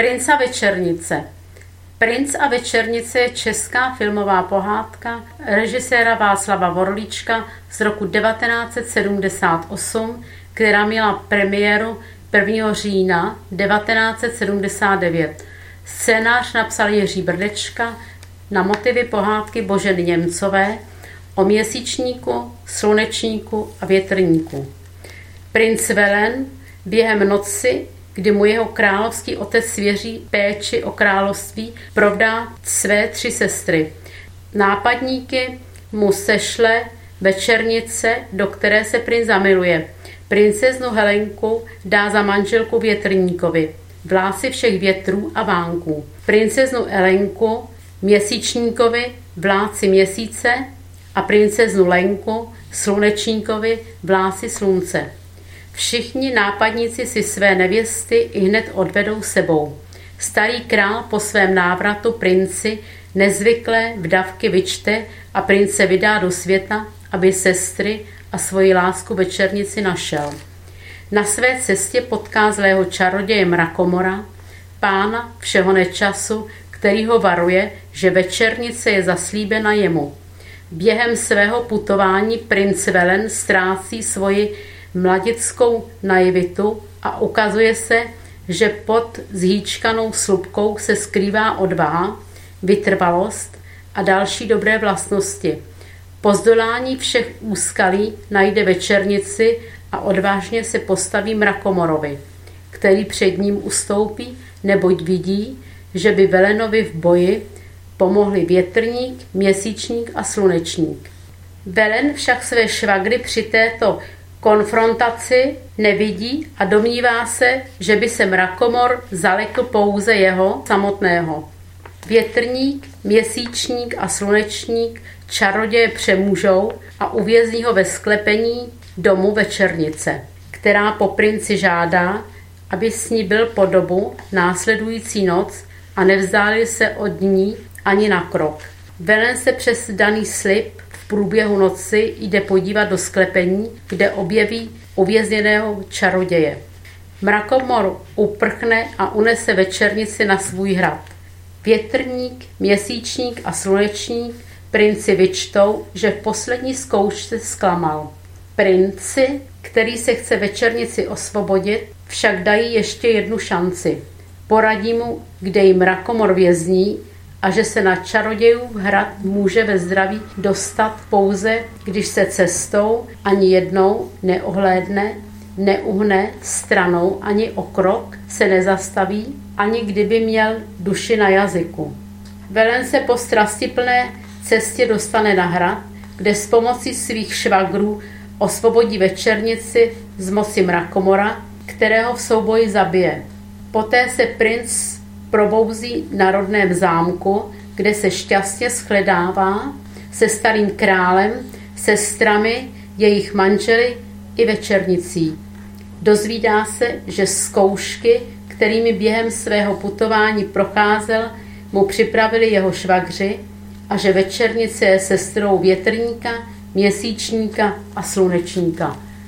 Princ a večernice Princ a večernice je česká filmová pohádka režiséra Václava Vorlíčka z roku 1978, která měla premiéru 1. října 1979. Scénář napsal Jiří Brdečka na motivy pohádky Boženy Němcové o měsíčníku, slunečníku a větrníku. Princ Velen během noci kdy mu jeho královský otec svěří péči o království, provdá své tři sestry. Nápadníky mu sešle večernice, do které se princ zamiluje. Princeznu Helenku dá za manželku větrníkovi, vlásy všech větrů a vánků. Princeznu Elenku měsíčníkovi, vláci měsíce a princeznu Lenku slunečníkovi, vlási slunce. Všichni nápadníci si své nevěsty i hned odvedou sebou. Starý král po svém návratu princi nezvyklé vdavky vyčte a prince vydá do světa, aby sestry a svoji lásku večernici našel. Na své cestě potká zlého čaroděje mrakomora, pána všeho nečasu, který ho varuje, že večernice je zaslíbena jemu. Během svého putování princ Velen ztrácí svoji mladickou naivitu a ukazuje se, že pod zhýčkanou slupkou se skrývá odvaha, vytrvalost a další dobré vlastnosti. Po zdolání všech úskalí najde večernici a odvážně se postaví mrakomorovi, který před ním ustoupí, neboť vidí, že by Velenovi v boji pomohli větrník, měsíčník a slunečník. Velen však své švagry při této konfrontaci nevidí a domnívá se, že by se mrakomor zalekl pouze jeho samotného. Větrník, měsíčník a slunečník čaroděje přemůžou a uvězní ho ve sklepení domu večernice, která po princi žádá, aby s ní byl po dobu následující noc a nevzdálil se od ní ani na krok. Velen se přes daný slib průběhu noci jde podívat do sklepení, kde objeví uvězněného čaroděje. Mrakomor uprchne a unese večernici na svůj hrad. Větrník, měsíčník a slunečník princi vyčtou, že v poslední zkoušce zklamal. Princi, který se chce večernici osvobodit, však dají ještě jednu šanci. Poradí mu, kde jim mrakomor vězní a že se na čarodějův hrad může ve zdraví dostat pouze, když se cestou ani jednou neohlédne, neuhne stranou ani o krok, se nezastaví, ani kdyby měl duši na jazyku. Velen se po strastiplné cestě dostane na hrad, kde s pomocí svých švagrů osvobodí večernici z moci mrakomora, kterého v souboji zabije. Poté se princ probouzí na rodném zámku, kde se šťastně shledává se starým králem, sestrami, jejich manželi i večernicí. Dozvídá se, že zkoušky, kterými během svého putování procházel, mu připravili jeho švagři a že večernice je sestrou větrníka, měsíčníka a slunečníka.